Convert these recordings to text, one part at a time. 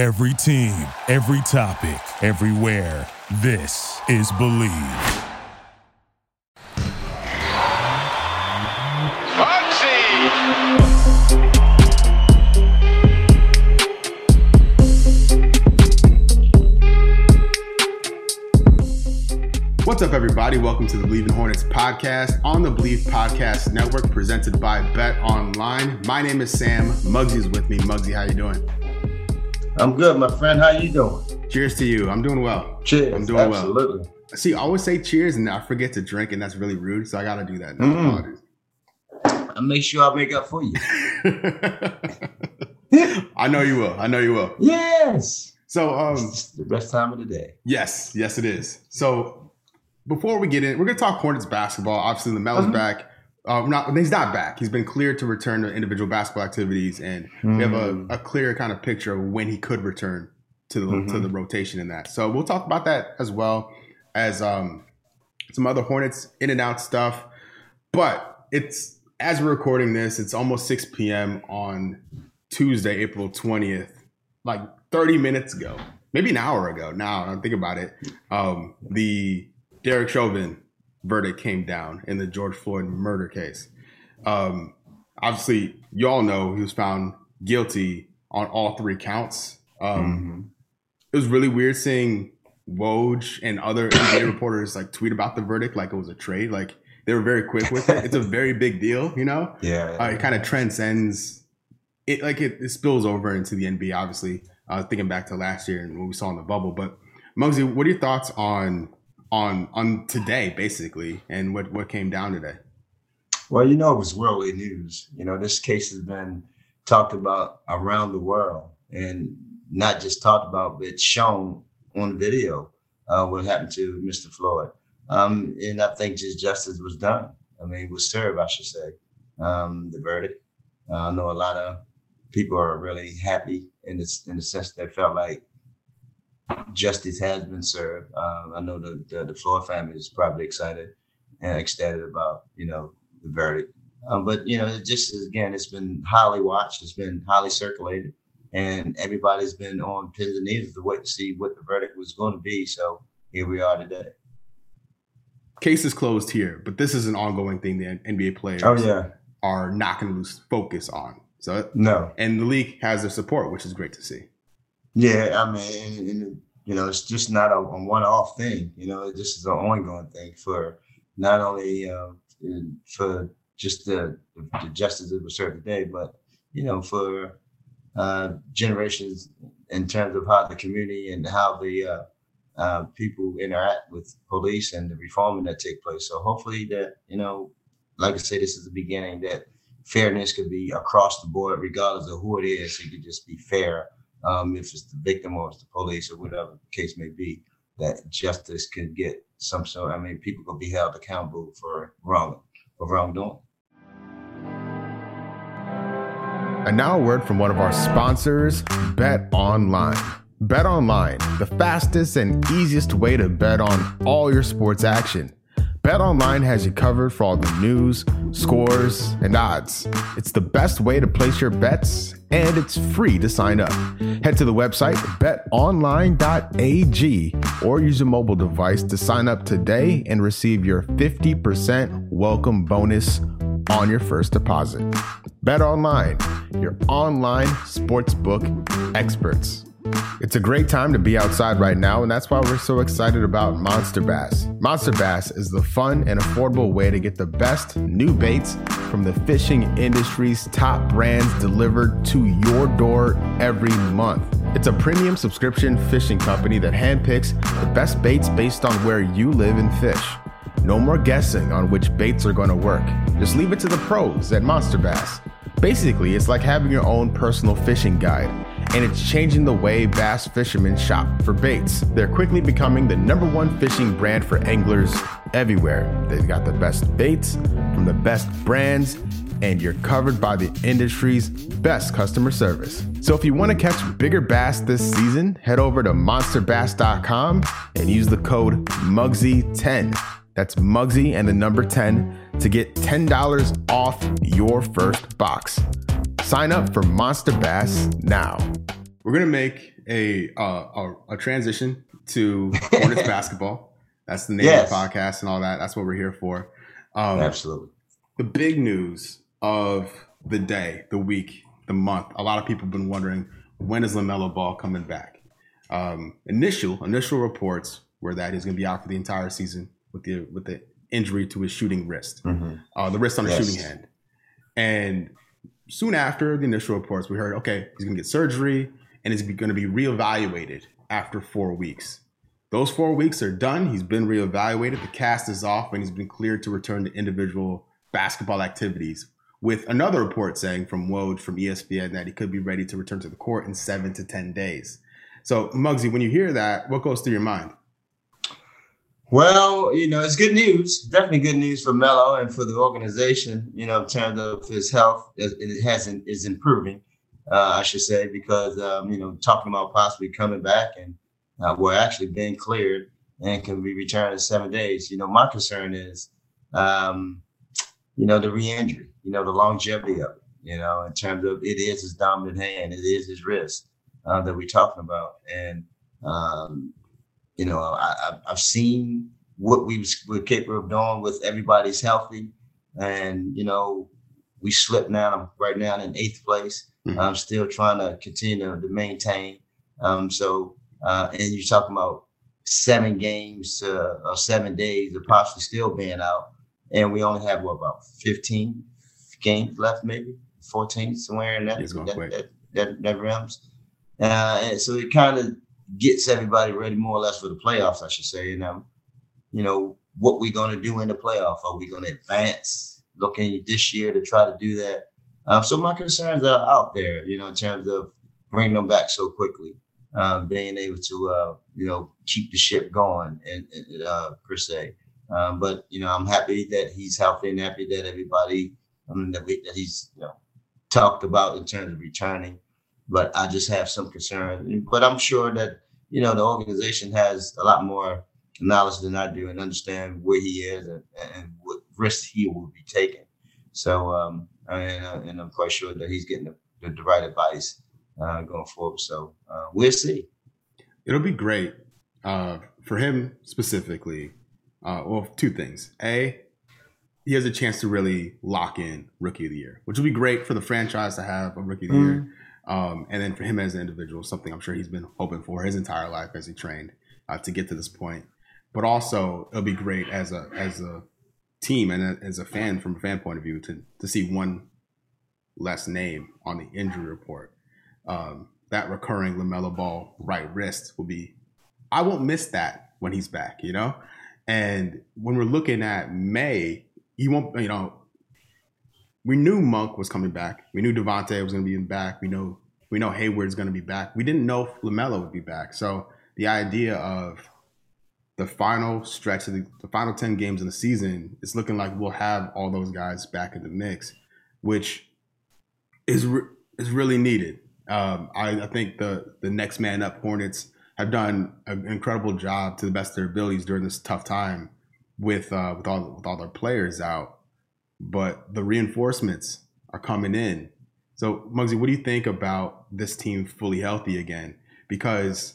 Every team, every topic, everywhere. This is Bleav. What's up, everybody? Welcome to the Bleav in Hornets podcast on the Bleav Podcast Network, presented by Bet Online. My name is Sam. Muggsy is with me. Muggsy, how you doing? I'm good, my friend. How you doing? Cheers to you. I'm doing well. Cheers. I'm doing Absolutely. well. See, I always say cheers and I forget to drink, and that's really rude. So I got to do that. Mm. I make sure I make up for you. I know you will. I know you will. Yes. So, um, it's the best time of the day. Yes, yes, it is. So, before we get in, we're gonna talk Hornets basketball. Obviously, the Mel's uh-huh. back. Uh, not he's not back. He's been cleared to return to individual basketball activities, and mm. we have a, hmm. a, clear kind of picture of when he could return to the mm-hmm. to the rotation in that. So we'll talk about that as well as um, some other Hornets in and out stuff. But it's as we're recording this, it's almost 6 p.m. on Tuesday, April 20th, like 30 minutes ago, maybe an hour ago. Now I think about it. Um, the Derek Chauvin verdict came down in the George Floyd murder case. Um, obviously, you all know he was found guilty on all three counts. Um, mm-hmm. It was really weird seeing Woj and other NBA reporters like tweet about the verdict like it was a trade. Like they were very quick with it. It's a very big deal, you know. Yeah. Uh, it kind of transcends. It like it, it, spills over into the NBA. Obviously, uh, thinking back to last year and what we saw in the bubble. But Muggsy, what are your thoughts on on on today, basically, and what what came down today? Well, you know, it was worldly news. You know, this case has been talked about around the world, and not just talked about, but shown on video uh, what happened to Mr. Floyd. Um, and I think just justice was done. I mean, was served, I should say, um, the verdict. Uh, I know a lot of people are really happy in the, in the sense they felt like justice has been served. Uh, I know the, the, the Floyd family is probably excited and ecstatic about, you know, the verdict. Um, but, you know, it just, again, it's been highly watched. It's been highly circulated and everybody's been on pins and needles to wait to see what the verdict was going to be. So here we are today. Case is closed here, but this is an ongoing thing the NBA players oh, yeah. are not going to lose focus on. So no, and the league has their support, which is great to see. Yeah, I mean, and, and, you know, it's just not a, a, one-off thing. You know, this is an ongoing thing for not only uh, for just the, the justice that was served today, but you know, for uh, generations in terms of how the community and how the uh, uh, people interact with police and the reforming that take place. So hopefully that you know, like I say, this is the beginning that fairness could be across the board, regardless of who it is. It could just be fair. Um, if it's the victim or it's the police or whatever the case may be, that justice can get some sort. I mean, people could be held accountable for wrong for wrongdoing. And now a word from one of our sponsors, Bet Online. Bet Online, the fastest and easiest way to bet on all your sports action. Bet Online has you covered for all the news, scores, and odds. It's the best way to place your bets, and it's free to sign up. Head to the website betonline.ag or use a mobile device to sign up today and receive your 50% welcome bonus on your first deposit. Bet Online, your online sportsbook experts. It's a great time to be outside right now, and that's why we're so excited about Monster Bass. Monster Bass is the fun and affordable way to get the best new baits from the fishing industry's top brands delivered to your door every month. It's a premium subscription fishing company that handpicks the best baits based on where you live and fish. No more guessing on which baits are going to work. Just leave it to the pros at Monster Bass. Basically, it's like having your own personal fishing guide, and it's changing the way bass fishermen shop for baits. They're quickly becoming the number one fishing brand for anglers everywhere. They've got the best baits from the best brands, and you're covered by the industry's best customer service. So if you want to catch bigger bass this season, head over to monsterbass.com and use the code MUGSY10. that's Mugsy and the number 10 to get $10 off your first box. Sign up for Monster Bass now. we're gonna make a uh, a, a transition to Hornets basketball. That's the name yes. of the podcast and all that. That's what we're here for. Um, Absolutely. The big news of the day, the week, the month. A lot of people have been wondering when is LaMelo Ball coming back. Um, initial initial reports were that he's going to be out for the entire season with the with the injury to his shooting wrist, mm-hmm. uh, the wrist on the yes. shooting hand. And soon after the initial reports, we heard, okay, he's going to get surgery and he's going to be reevaluated after four weeks. Those four weeks are done. He's been reevaluated. The cast is off, and he's been cleared to return to individual basketball activities. With another report saying from Woj from ESPN that he could be ready to return to the court in seven to ten days. So, Muggsy, when you hear that, what goes through your mind? Well, you know, it's good news. Definitely good news for Melo and for the organization. You know, in terms of his health, it hasn't is improving. Uh, I should say because um, you know talking about possibly coming back and uh, we're actually being cleared and can be returned in seven days. You know, my concern is, um, you know, the re-injury. You know, the longevity of it. You know, in terms of it is his dominant hand, it is his wrist uh, that we're talking about, and um, you know, I, have seen what we were capable of doing with everybody's healthy, and you know, we slipped now. I'm right now in eighth place. Mm-hmm. I'm still trying to continue to maintain. Um, so, uh, and you're talking about seven games uh, or seven days of possibly still being out, and we only have what about 15 games left, maybe 14 somewhere in that that, that, that, that realms. Uh, and so it kind of gets everybody ready more or less for the playoffs, I should say. And um, you know, what we're gonna do in the playoff. Are we gonna advance looking this year to try to do that? Um, so my concerns are out there, you know, in terms of bringing them back so quickly, um, being able to, uh, you know, keep the ship going and, and uh, per se. Um, but you know, I'm happy that he's healthy and happy that everybody, I mean, that, we, that he's, you know, talked about in terms of returning but I just have some concern. But I'm sure that you know the organization has a lot more knowledge than I do and understand where he is and, and what risks he will be taking. So, um, and, uh, and I'm quite sure that he's getting the, the, the right advice uh, going forward. So uh, we'll see. It'll be great uh, for him specifically. Uh, well, two things. A, he has a chance to really lock in rookie of the year, which will be great for the franchise to have a rookie of the mm-hmm. year. Um, and then for him as an individual, something I'm sure he's been hoping for his entire life as he trained uh, to get to this point. But also, it'll be great as a as a team and a, as a fan from a fan point of view to to see one less name on the injury report. Um, that recurring LaMelo Ball right wrist will be. I won't miss that when he's back. You know, and when we're looking at May, he won't. You know, we knew Monk was coming back. We knew Devonte was going to be back. We know we know Hayward's going to be back. We didn't know Lamelo would be back. So the idea of the final stretch of the, the final ten games in the season, it's looking like we'll have all those guys back in the mix, which is re- is really needed. Um, I, I think the the next man up Hornets have done an incredible job to the best of their abilities during this tough time with uh, with all with all their players out but the reinforcements are coming in. So, Muggsy, what do you think about this team fully healthy again? Because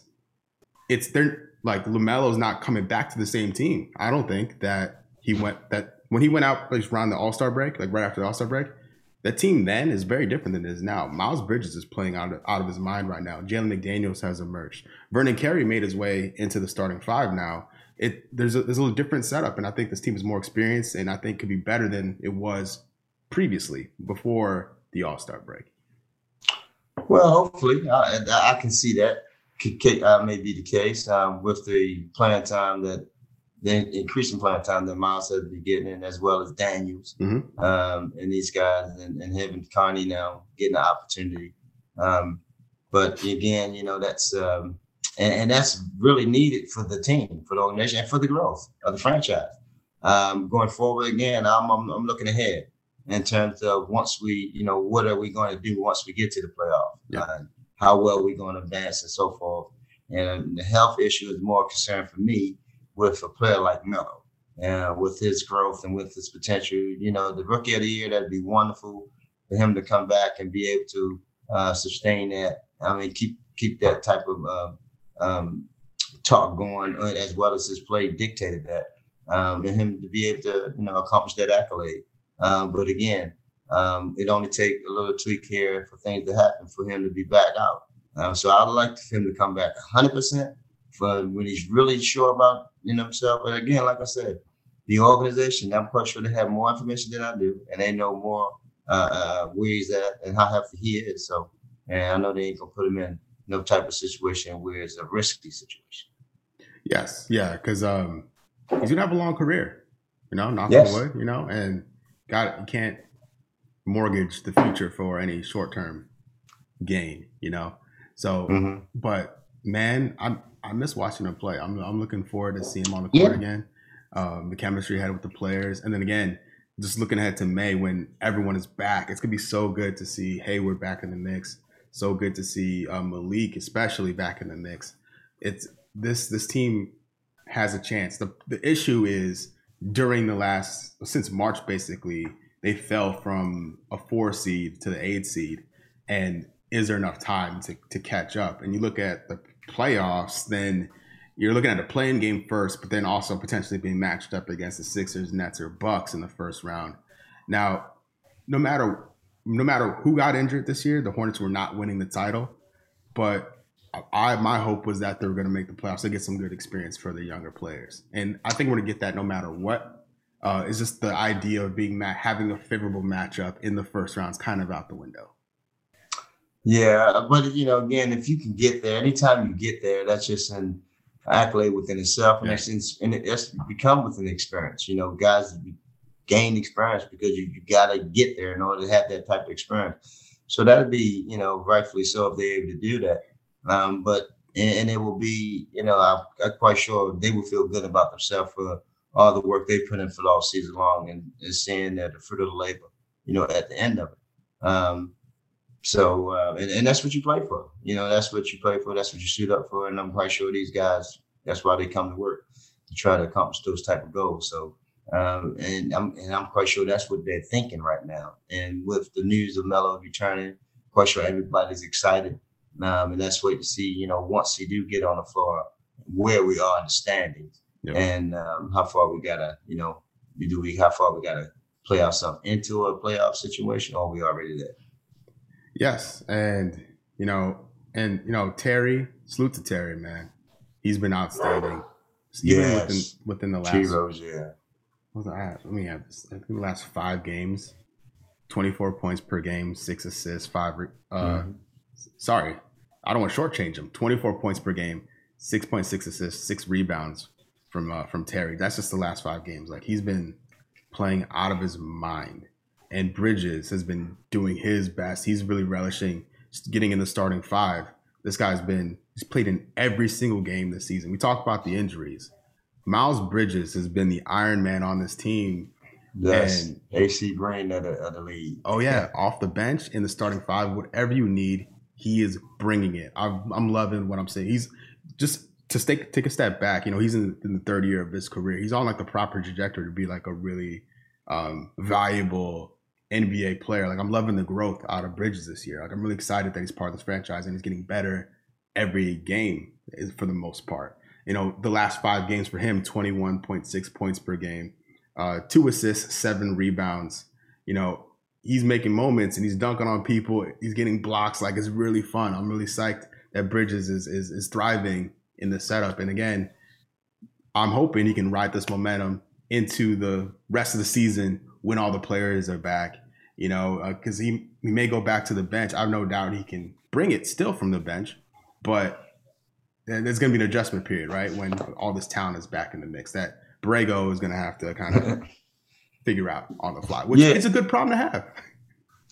it's they're like Lamelo's not coming back to the same team. I don't think that he went that when he went out like around the All Star break, like right after the All Star break, that team then is very different than it is now. Miles Bridges is playing out of, out of his mind right now. Jalen McDaniels has emerged. Vernon Carey made his way into the starting five now it there's a there's a little different setup, and I think this team is more experienced, and I think could be better than it was previously before the All Star break. Well, hopefully, I, I can see that uh, may be the case um, with the playing time that the increasing playing time that Miles has been getting, in, as well as Daniels mm-hmm. um, and these guys, and, and having Connie now getting the opportunity. Um, but again, you know that's um, and, and, that's really needed for the team, for the organization, and for the growth of the franchise. Um, going forward again, I'm, I'm, I'm looking ahead in terms of once we, you know, what are we going to do once we get to the playoff? Yeah. Uh, how well we going to advance and so forth. And the health issue is more concern for me with a player like Melo and with his growth and with his potential. You know, the rookie of the year, that'd be wonderful for him to come back and be able to uh, sustain that. I mean, keep keep that type of uh, um, talk going as well as his play dictated that. Um, and him to be able to, you know, accomplish that accolade. Um, but again, um, it only take a little tweak here for things to happen for him to be back out. Um, so I'd like for him to come back 100% for when he's really sure about you know himself. But again, like I said, the organization, I'm quite sure they have more information than I do, and they know more uh, uh, where he's at and how healthy he is. So, and I know they ain't gonna put him in no type of situation where it's a risky situation. Yes, yeah, because um, he's gonna have a long career, you know, knock Yes. on wood, you know, and got you can't mortgage the future for any short term gain, you know. So, Mhm. but man, I I miss watching him play. I'm I'm looking forward to seeing him on the court Yeah. again. Um, the chemistry he had with the players, and then again, just looking ahead to May when everyone is back. It's gonna be so good to see Hayward back in the mix. So good to see uh, Malik, especially back in the mix. It's this this team has a chance. The the issue is during the last since March basically they fell from a four seed to the eight seed, and is there enough time to to catch up? And you look at the playoffs, then you're looking at a playing game first, but then also potentially being matched up against the Sixers, Nets, or Bucks in the first round. Now, no matter no matter who got injured this year, the Hornets were not winning the title. But I my hope was that they were going to make the playoffs to get some good experience for the younger players, and I think we're going to get that no matter what. Uh, it's just the idea of being having a favorable matchup in the first round is kind of out the window. Yeah, but you know, again, if you can get there, anytime you get there, that's just an accolade within itself, and Yeah. that's and it- that's become within experience. You know, guys gain experience because you, you got to get there in order to have that type of experience. So that'd be, you know, rightfully so if they're able to do that. Um, but and, it will be, you know, I'm, I'm quite sure they will feel good about themselves for all the work they put in for all season long, and, and seeing that the fruit of the labor, you know, at the end of it. Um, so, uh, and, and that's what you play for. You know, that's what you play for. That's what you suit up for. And I'm quite sure these guys, that's why they come to work to try to accomplish those type of goals. So, um, and I'm and I'm quite sure that's what they're thinking right now. And with the news of Melo returning, quite sure everybody's excited. Um, and let's wait to see, you know, once he do get on the floor, where we are in the standings Yep. and um, how far we gotta, you know, do we how far we gotta play ourselves into a playoff situation, or are we already there? Yes, and you know, and you know, Terry, salute to Terry, man. He's been outstanding. Even Yes. within within the last Rose, yeah. Was that? Let me have this. I think the last five games, twenty four points per game, six assists, five. Uh, Mhm. Sorry, I don't want to shortchange him. Twenty four points per game, six point six assists, six rebounds from uh, from Terry. That's just the last five games. Like he's been playing out of his mind, and Bridges has been doing his best. He's really relishing getting in the starting five. This guy's been he's played in every single game this season. We talk about the injuries. Miles Bridges has been the Iron Man on this team. That's And- AC Green of the, of the league. Oh yeah, off the bench in the starting five, whatever you need, he is bringing it. I'm, I'm loving what I'm saying. He's just to take take a step back. You know, he's in, in the third year of his career. He's on like the proper trajectory to be like a really um, valuable NBA player. Like I'm loving the growth out of Bridges this year. Like I'm really excited that he's part of this franchise and he's getting better every game for the most part. You know, the last five games for him, 21.6 points per game, uh, two assists, seven rebounds. You know, he's making moments and he's dunking on people. He's getting blocks. Like it's really fun. I'm really psyched that Bridges is is, is thriving in the setup. And again, I'm hoping he can ride this momentum into the rest of the season when all the players are back. You know, because he he may go back to the bench. I have no doubt he can bring it still from the bench, but there's going to be an adjustment period, right? When all this talent is back in the mix, that Borrego is going to have to kind of figure out on the fly, which Yeah. it's a good problem to have.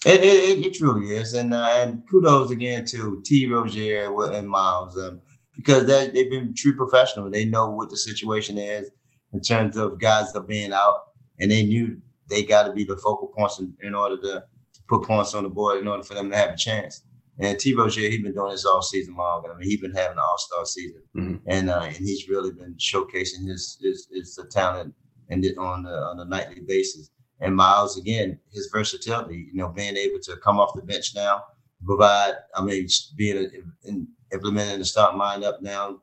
It, it, it, truly is, and uh, and kudos again to T. Rozier and Miles, um, because they they've been true professionals. They know what the situation is in terms of guys that are being out, and they knew they got to be the focal points in, in order to put points on the board in order for them to have a chance. And T. Rozier, he's been doing this all season long. I mean, he's been having an All Star season, Mhm. and uh, and he's really been showcasing his his, his talent and it on the on a nightly basis. And Miles, again, his versatility, you know, being able to come off the bench now, provide, I mean, being in, implementing the start lineup now,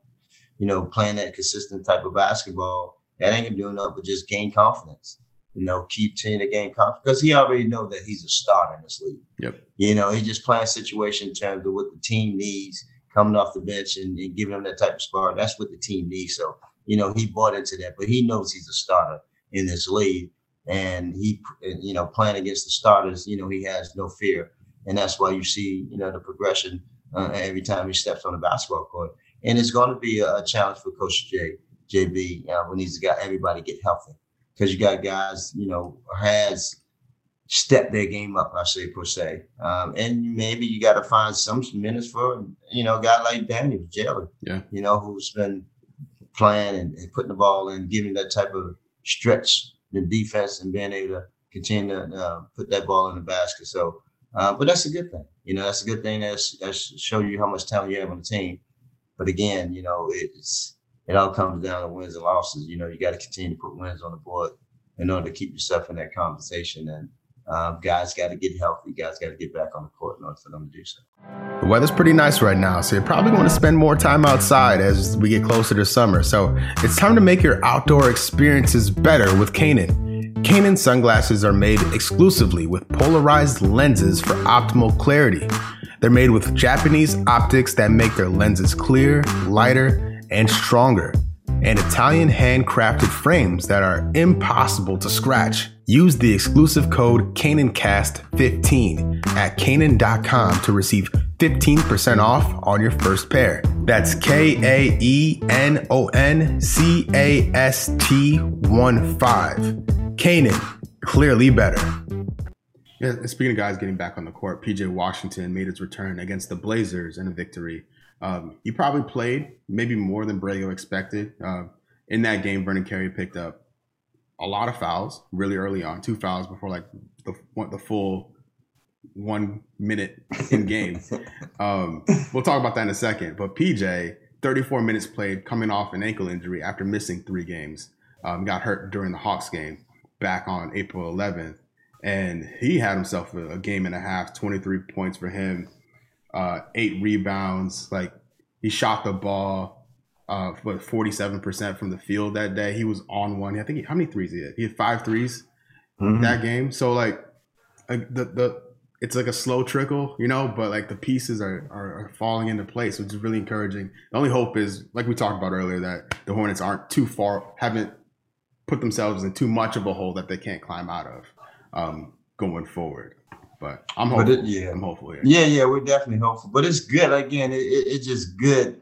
you know, playing that consistent type of basketball, that ain't gonna do enough but just gain confidence. You know, keep team to gain confidence because he already know that he's a starter in this league. Yep. You know, he just playing situation in terms of what the team needs coming off the bench and, and giving him that type of spark. That's what the team needs. So, you know, he bought into that, but he knows he's a starter in this league. And he, you know, playing against the starters, you know, he has no fear. And that's why you see, you know, the progression uh, every time he steps on the basketball court. And it's going to be a, challenge for Coach J, JB, uh, when he's got everybody get healthy. Because you got guys, you know, has stepped their game up, I say per se. Um, and maybe you got to find some minutes for you know a guy like Daniel Jalen, yeah, you know who's been playing and, and, putting the ball in, giving that type of stretch the defense and being able to continue to uh, put that ball in the basket. So, uh, but that's a good thing. You know, that's a good thing. That's that's show you how much talent you have on the team. But again, you know, it's it all comes down to wins and losses. You know, you got to continue to put wins on the board in order to keep yourself in that conversation and um, guys got to get healthy. Guys got to get back on the court in order for them to do so. The weather's pretty nice right now, so you're probably going to spend more time outside as we get closer to summer. So it's time to make your outdoor experiences better with Canaan. Kaenon sunglasses are made exclusively with polarized lenses for optimal clarity. They're made with Japanese optics that make their lenses clear, lighter, and stronger and Italian handcrafted frames that are impossible to scratch. Use the exclusive code KaenonCast15 at Kaenon.com to receive 15% off on your first pair. That's K A E N O N C A S T 1 5. Kaenon, clearly better. Yeah, speaking of guys getting back on the court, PJ Washington made his return against the Blazers in a victory um, he probably played maybe more than Borrego expected. Uh, in that game, Vernon Carey picked up a lot of fouls really early on, two fouls before like the the full one minute in game. um, we'll talk about that in a second. But PJ, 34 minutes played, coming off an ankle injury after missing three games. Um, got hurt during the Hawks game back on April 11th, and he had himself a, a game and a half, 23 points for him uh, eight rebounds. Like he shot the ball, uh, what seven percent from the field that day. He was on one. I think he, how many threes he had? He had five threes mm-hmm. that game. So like, like the the it's like a slow trickle, you know, but like the pieces are, are, are falling into place, which is really encouraging. The only hope is, like we talked about earlier, that the Hornets aren't too far, haven't put themselves in too much of a hole that they can't climb out of um, going forward. But I'm hopeful. But it, yeah, I'm hopeful. Here. Yeah, yeah, we're definitely hopeful. But it's good. Again, it, it, it's just good,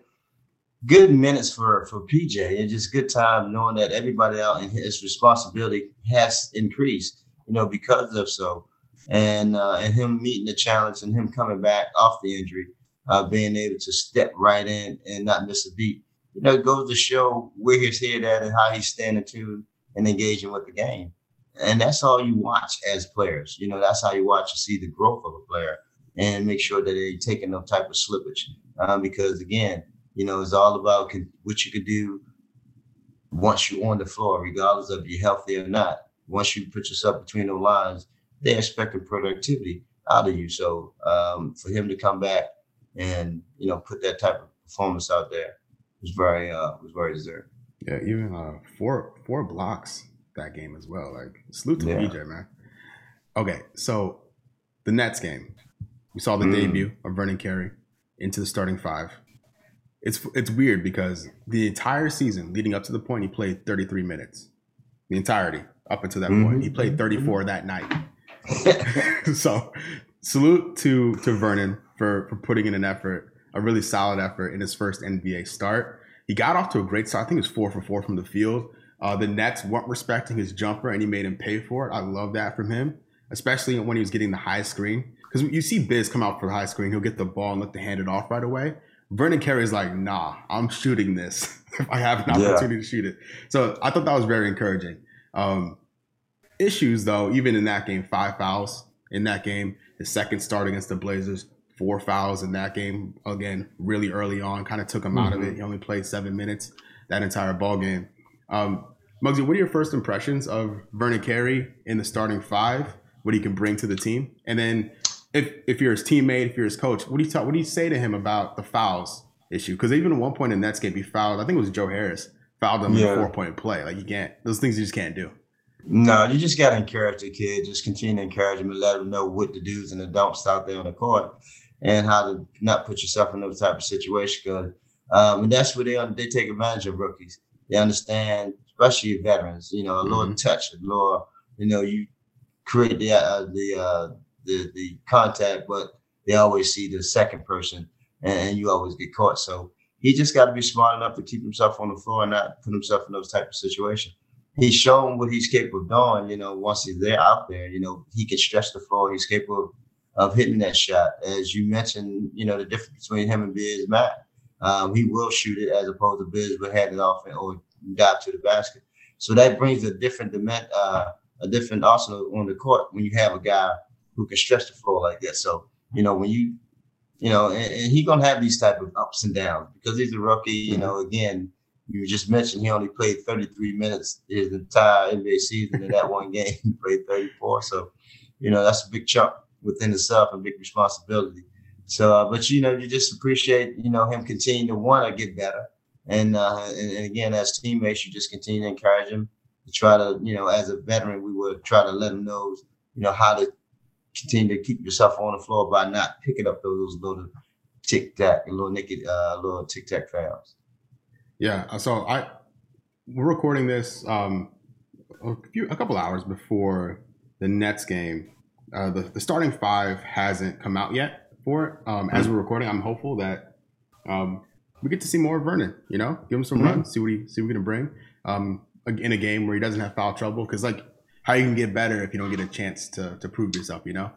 good minutes for for PJ. It's just good time knowing that everybody out in his responsibility has increased. You know, because of so, and uh, and him meeting the challenge and him coming back off the injury, uh, being able to step right in and not miss a beat. You know, it goes to show where his head at and how he's standing to and engaging with the game and that's all you watch as players. You know, that's how you watch to see the growth of a player and make sure that they're taking no type of slippage. Um, because again, you know, it's all about can, what you can do once you're on the floor, regardless of you're healthy or not. Once you put yourself between the lines, they're expecting productivity out of you. So um, for him to come back and you know put that type of performance out there was very uh, was very deserved. Yeah, even uh, four four blocks that game as well. Like salute to yeah. PJ, man. Okay, so the Nets game. We saw the mm. debut of Vernon Carey into the starting five. It's it's weird because the entire season leading up to the point he played 33 minutes. The entirety up until that mm-hmm. point. He played 34 that night. so salute to to Vernon for for putting in an effort, a really solid effort in his first NBA start. He got off to a great start. I think it was four for four from the field. Uh, the Nets weren't respecting his jumper, and he made him pay for it. I love that from him, especially when he was getting the high screen. Because you see Biz come out for the high screen, he'll get the ball and look to hand it off right away. Vernon Carey's like, nah, I'm shooting this if I have an opportunity yeah. to shoot it. So I thought that was very encouraging. Um, issues though, even in that game, five fouls in that game. His second start against the Blazers, four fouls in that game. Again, really early on, kind of took him mm-hmm. out of mm-hmm. it. He only played seven minutes that entire ball game. Um, Muggsy, what are your first impressions of Vernon Carey in the starting five? What he can bring to the team, and then if if you're his teammate, if you're his coach, what do you talk, what do you say to him about the fouls issue. Because even at one point in Nets game, he fouled. I think it was Joe Harris fouled him yeah. in a four point play. Like you can't. Those things you just can't do. No, you just got to encourage the kid. Just continue to encourage him and let him know what the do's and the don'ts out there on the court, and how to not put yourself in those type of situations. Because um, and that's where they they take advantage of rookies. They understand, especially veterans. You know, a little mm-hmm. touch, a little. You know, you create the uh, the uh, the the contact, but they always see the second person, and, and you always get caught. So he just got to be smart enough to keep himself on the floor and not put himself in those type of situations. He's shown what he's capable of doing. You know, once he's there out there, you know, he can stretch the floor. He's capable of hitting that shot. As you mentioned, you know, the difference between him and Bismack. Um, he will shoot it as opposed to Biz will head it off or dive to the basket. So that brings a different uh, a different arsenal on the court when you have a guy who can stretch the floor like that. So you know when you you know and, and he's gonna have these type of ups and downs because he's a rookie. You mm-hmm. know, again, you just mentioned he only played 33 minutes his entire NBA season. In that one game, he played 34. So you know that's a big chunk within itself and big responsibility. So, uh, but you know, you just appreciate you know him continuing to want to get better, and, uh, and, and again, as teammates, you just continue to encourage him to try to you know, as a veteran, we would try to let him know you know how to continue to keep yourself on the floor by not picking up those little tic tac, little naked, uh, little tic tac fouls. Yeah. Uh, so I we're recording this um, a few a couple hours before the Nets game. Uh, the, the starting five hasn't come out yet for it. Um, as we're recording, I'm hopeful that um, we get to see more of Vernon. You know, give him some mm-hmm. runs, see what he see what he can bring um, in a game where he doesn't have foul trouble. Because like how you can get better if you don't get a chance to to prove yourself, you know.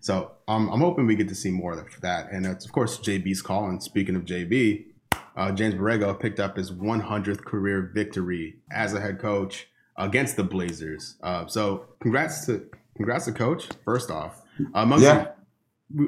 So um, I'm hoping we get to see more of that, and it's of course JB's call. And speaking of JB, uh, James Borrego picked up his 100th career victory as a head coach against the Blazers. Uh, so congrats to congrats to coach. First off, uh, yeah.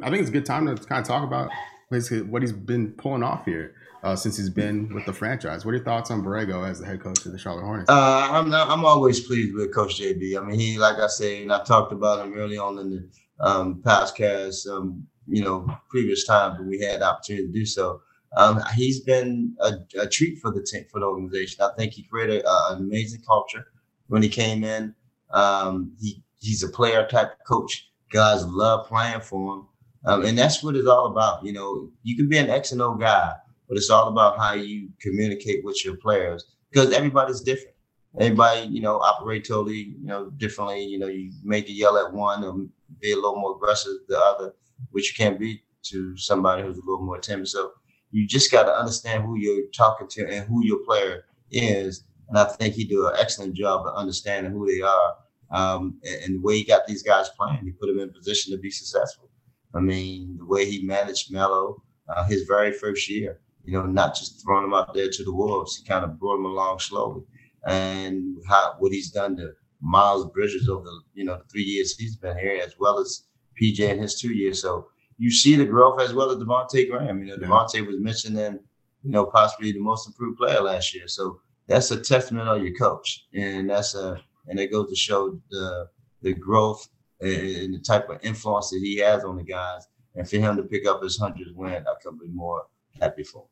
I think it's a good time to kind of talk about basically what he's been pulling off here uh, since he's been with the franchise. What are your thoughts on Borrego as the head coach of the Charlotte Hornets? Uh, I'm not, I'm always pleased with Coach JB. I mean, he like I said, and I talked about him early on in the um, cast, um, you know, previous time, when we had the opportunity to do so. Um, he's been a, a, treat for the team, for the organization. I think he created a, an amazing culture when he came in. Um, he he's a player type coach. Guys love playing for him, um, and that's what it's all about. You know, you can be an X and O guy, but it's all about how you communicate with your players because everybody's different. Everybody, you know, operate totally, you know, differently. You know, you make a yell at one or be a little more aggressive the other, which you can't be to somebody who's a little more timid. So you just got to understand who you're talking to and who your player is. And I think he do an excellent job of understanding who they are. Um, and, and, the way he got these guys playing, he put them in position to be successful. I mean, the way he managed Melo uh, his very first year, you know, not just throwing him out there to the wolves, he kind of brought him along slowly. And how, what he's done to Miles Bridges over the, you know, the three years he's been here, as well as PJ in his two years. So you see the growth as well as Devontae Graham. You know, Devontae was mentioned in, you know, possibly the most improved player last year. So that's a testament of your coach, and that's a and it goes to show the the growth and, the type of influence that he has on the guys. And for him to pick up his hundredth win, I couldn't be more happy for. Him.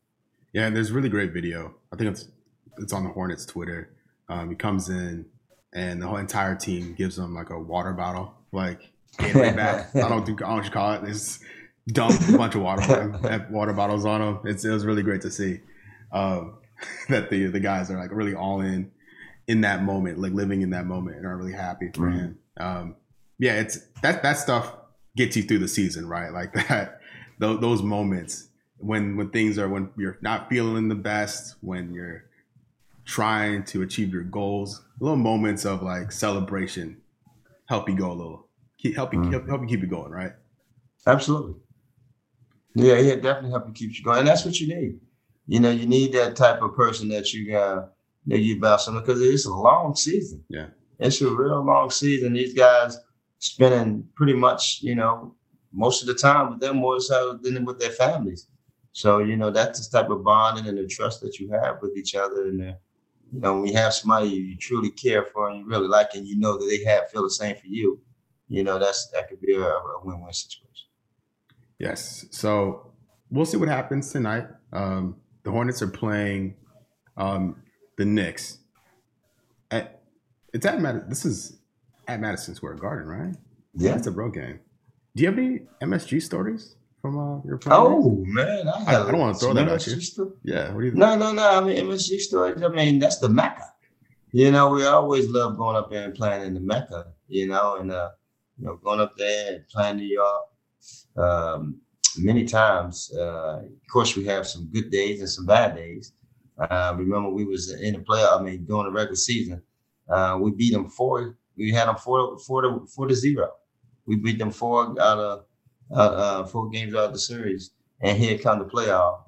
Yeah, and there's really great video. I think it's it's on the Hornets Twitter. Um, he comes in, and the whole entire team gives him like a water bottle, like back. I don't think I don't call it. It's dumped a bunch of water water bottles on them. It's, it was really great to see um, that the the guys are like really all in in that moment, like living in that moment, and are really happy for mm-hmm. him. Um, yeah, it's that that stuff gets you through the season, right? Like that those, those moments when when things are when you're not feeling the best, when you're trying to achieve your goals, little moments of like celebration help you go a little, keep, help you mm-hmm. help, help you keep it going, right? Absolutely. Yeah, yeah, definitely help you keep you going. And that's what you need. You know, you need that type of person that you got that you about something because it's a long season. Yeah. It's a real long season. These guys spending pretty much, you know, most of the time with them more so than with their families. So, you know, that's the type of bonding and the trust that you have with each other. And, uh, you know, when you have somebody you truly care for and you really like, and you know that they have feel the same for you, you know, that's that could be a, a win-win situation. Yes. So we'll see what happens tonight Um, the Hornets are playing um, the Knicks. At, it's at Mad- this is at Madison Square Garden, right? Yeah. It's a road game. Do you have any MSG stories from uh, your playing? Oh man, I, I- I don't wanna throw that at you. Stuff. Yeah. What do you think? No, no, no. I mean, MSG stories. I mean, that's the mecca. You know, we always love going up there and playing in the mecca. You know, and uh, you know, going up there and playing New York. Um, many times, uh, of course, we have some good days and some bad days. Uh, remember, we was in the play. I mean, during the regular season, uh, we beat them four. We had them four, four to four to zero. We beat them four out of uh, uh, four games out of the series, and here come the playoff.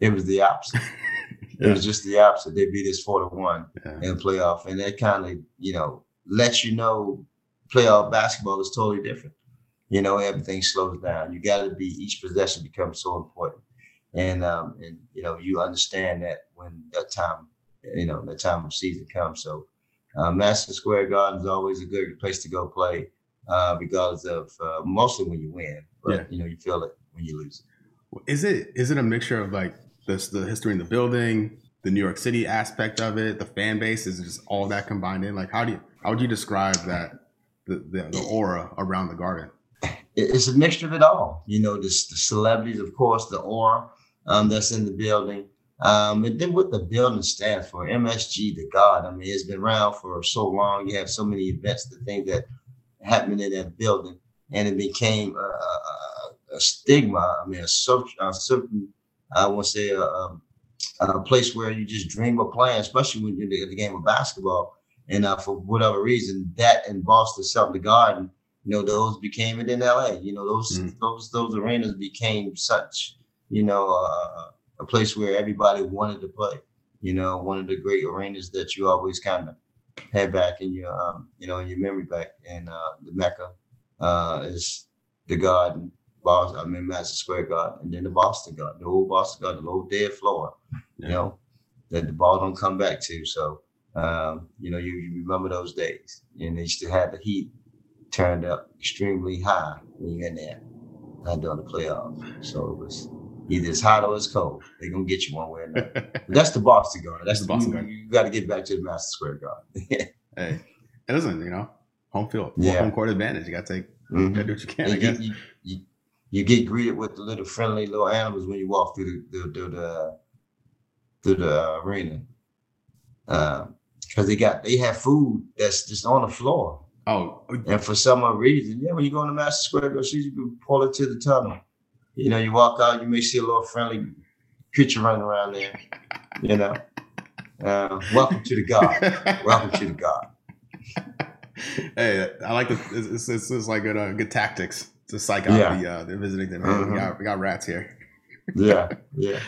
it was the opposite. It was just the opposite. They beat us four to one Yeah. in the playoff, and that kind of you know lets you know playoff basketball is totally different. You know, everything slows down. You got to be each possession becomes so important, and um, and you know you understand that when that time, you know, that time of season comes. So, uh, Madison Square Garden is always a good place to go play, uh, regardless of uh, mostly when you win, but Yeah. you know you feel it when you lose. Is it is it a mixture of like this the history in the building, the New York City aspect of it, the fan base? Is it just all that combined in? Like how do you how would you describe that the the, the aura around the garden? it's a mixture of it all. You know, the, the celebrities, of course, the aura um, that's in the building. Um, and then what the building stands for, MSG, the God. I mean, it's been around for so long. You have so many events, the things that happened in that building, and it became a, a, a- stigma. I mean, a, cer- a certain, I want to say, a, a, place where you just dream of playing, especially when you're in the, the game of basketball. And uh, for whatever reason, that in Boston, Celtic Garden, you know, those became it in LA. You know, those Mhm. those those arenas became such, you know, uh, a place where everybody wanted to play. You know, one of the great arenas that you always kind of had back in your, um, you know, in your memory back in uh, the Mecca uh, is the Garden, Boston. I mean, Madison Square Garden, and then the Boston Garden, the old Boston Garden, the old dead floor. You know, that the ball don't come back to. So, um, you know, you, you remember those days, and they used to have the heat turned up extremely high when you're in there uh, during the playoffs. So it was either it's hot or it's cold. They're gonna get you one way or another. But that's the Boston Garden. That's The the Boston you, Garden. You got to get back to the Master Square Garden. Hey, it doesn't you know home field, Yeah. home court advantage. You got to take Mhm. gotta do what you can. I guess. you, you, you, you get greeted with the little friendly little animals when you walk through the through, the through the uh, arena. Because they got they have food that's just on the floor. Oh, And for some reason, yeah, when you go in the Master Square, go see you can pull it to the tunnel. You know, you walk out, you may see a little friendly creature running around there. You know, uh, welcome to the God. Welcome to the God. hey, I like the. It's, it's, it's, it's like good, uh, good tactics to psych out Yeah. the uh, the visiting. Them. Mhm. We got we got rats here. Yeah, yeah.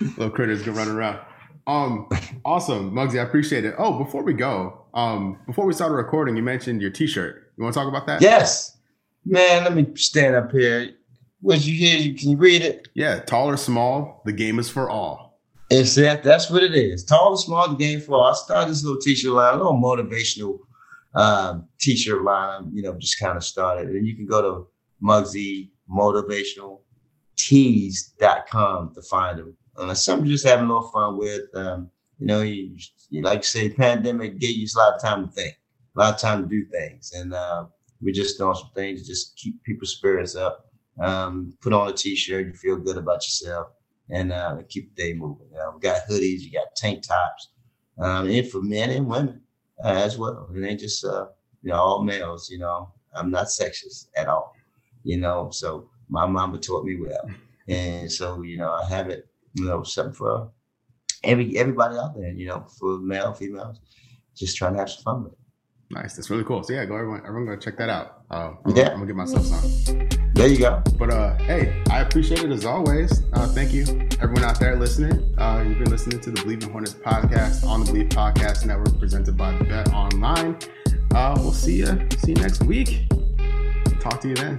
little critters can run around. Um, awesome, Muggsy. I appreciate it. Oh, before we go, um, before we started recording, you mentioned your T-shirt. You want to talk about that? Yes, man. Let me stand up here. What you hear? You can you read it? Yeah. Tall or small, the game is for all. It's that. That's what it is. Tall or small, the game for all. I started this little t-shirt line, a little motivational um, t-shirt line. You know, just kind of started, and you can go to Muggsy Motivational tees.com to find them. Uh, something just having a little fun with. Um, you know, you, you like to say, pandemic gave you a lot of time to think, a lot of time to do things, and uh, we're just doing some things to just keep people's spirits up. Um, put on a t-shirt, you feel good about yourself, and uh, keep the day moving. Uh, we got hoodies, you got tank tops, um, and for men and women uh, as well. It ain't just uh, you know all males. You know, I'm not sexist at all. You know, so my mama taught me well, and so you know I have it. You know, something for every everybody out there. You know, for male, females, just trying to have some fun with it. Nice. That's really cool. So yeah, go everyone. Everyone go check that out. Uh, Yeah. I'm gonna get myself some. There you go. But uh, hey, I appreciate it as always. Uh, thank you, everyone out there listening. Uh, you've been listening to the Bleav in Hornets podcast on the Bleav Podcast Network, presented by Bet Online. Uh, we'll see you. See you next week. Talk to you then.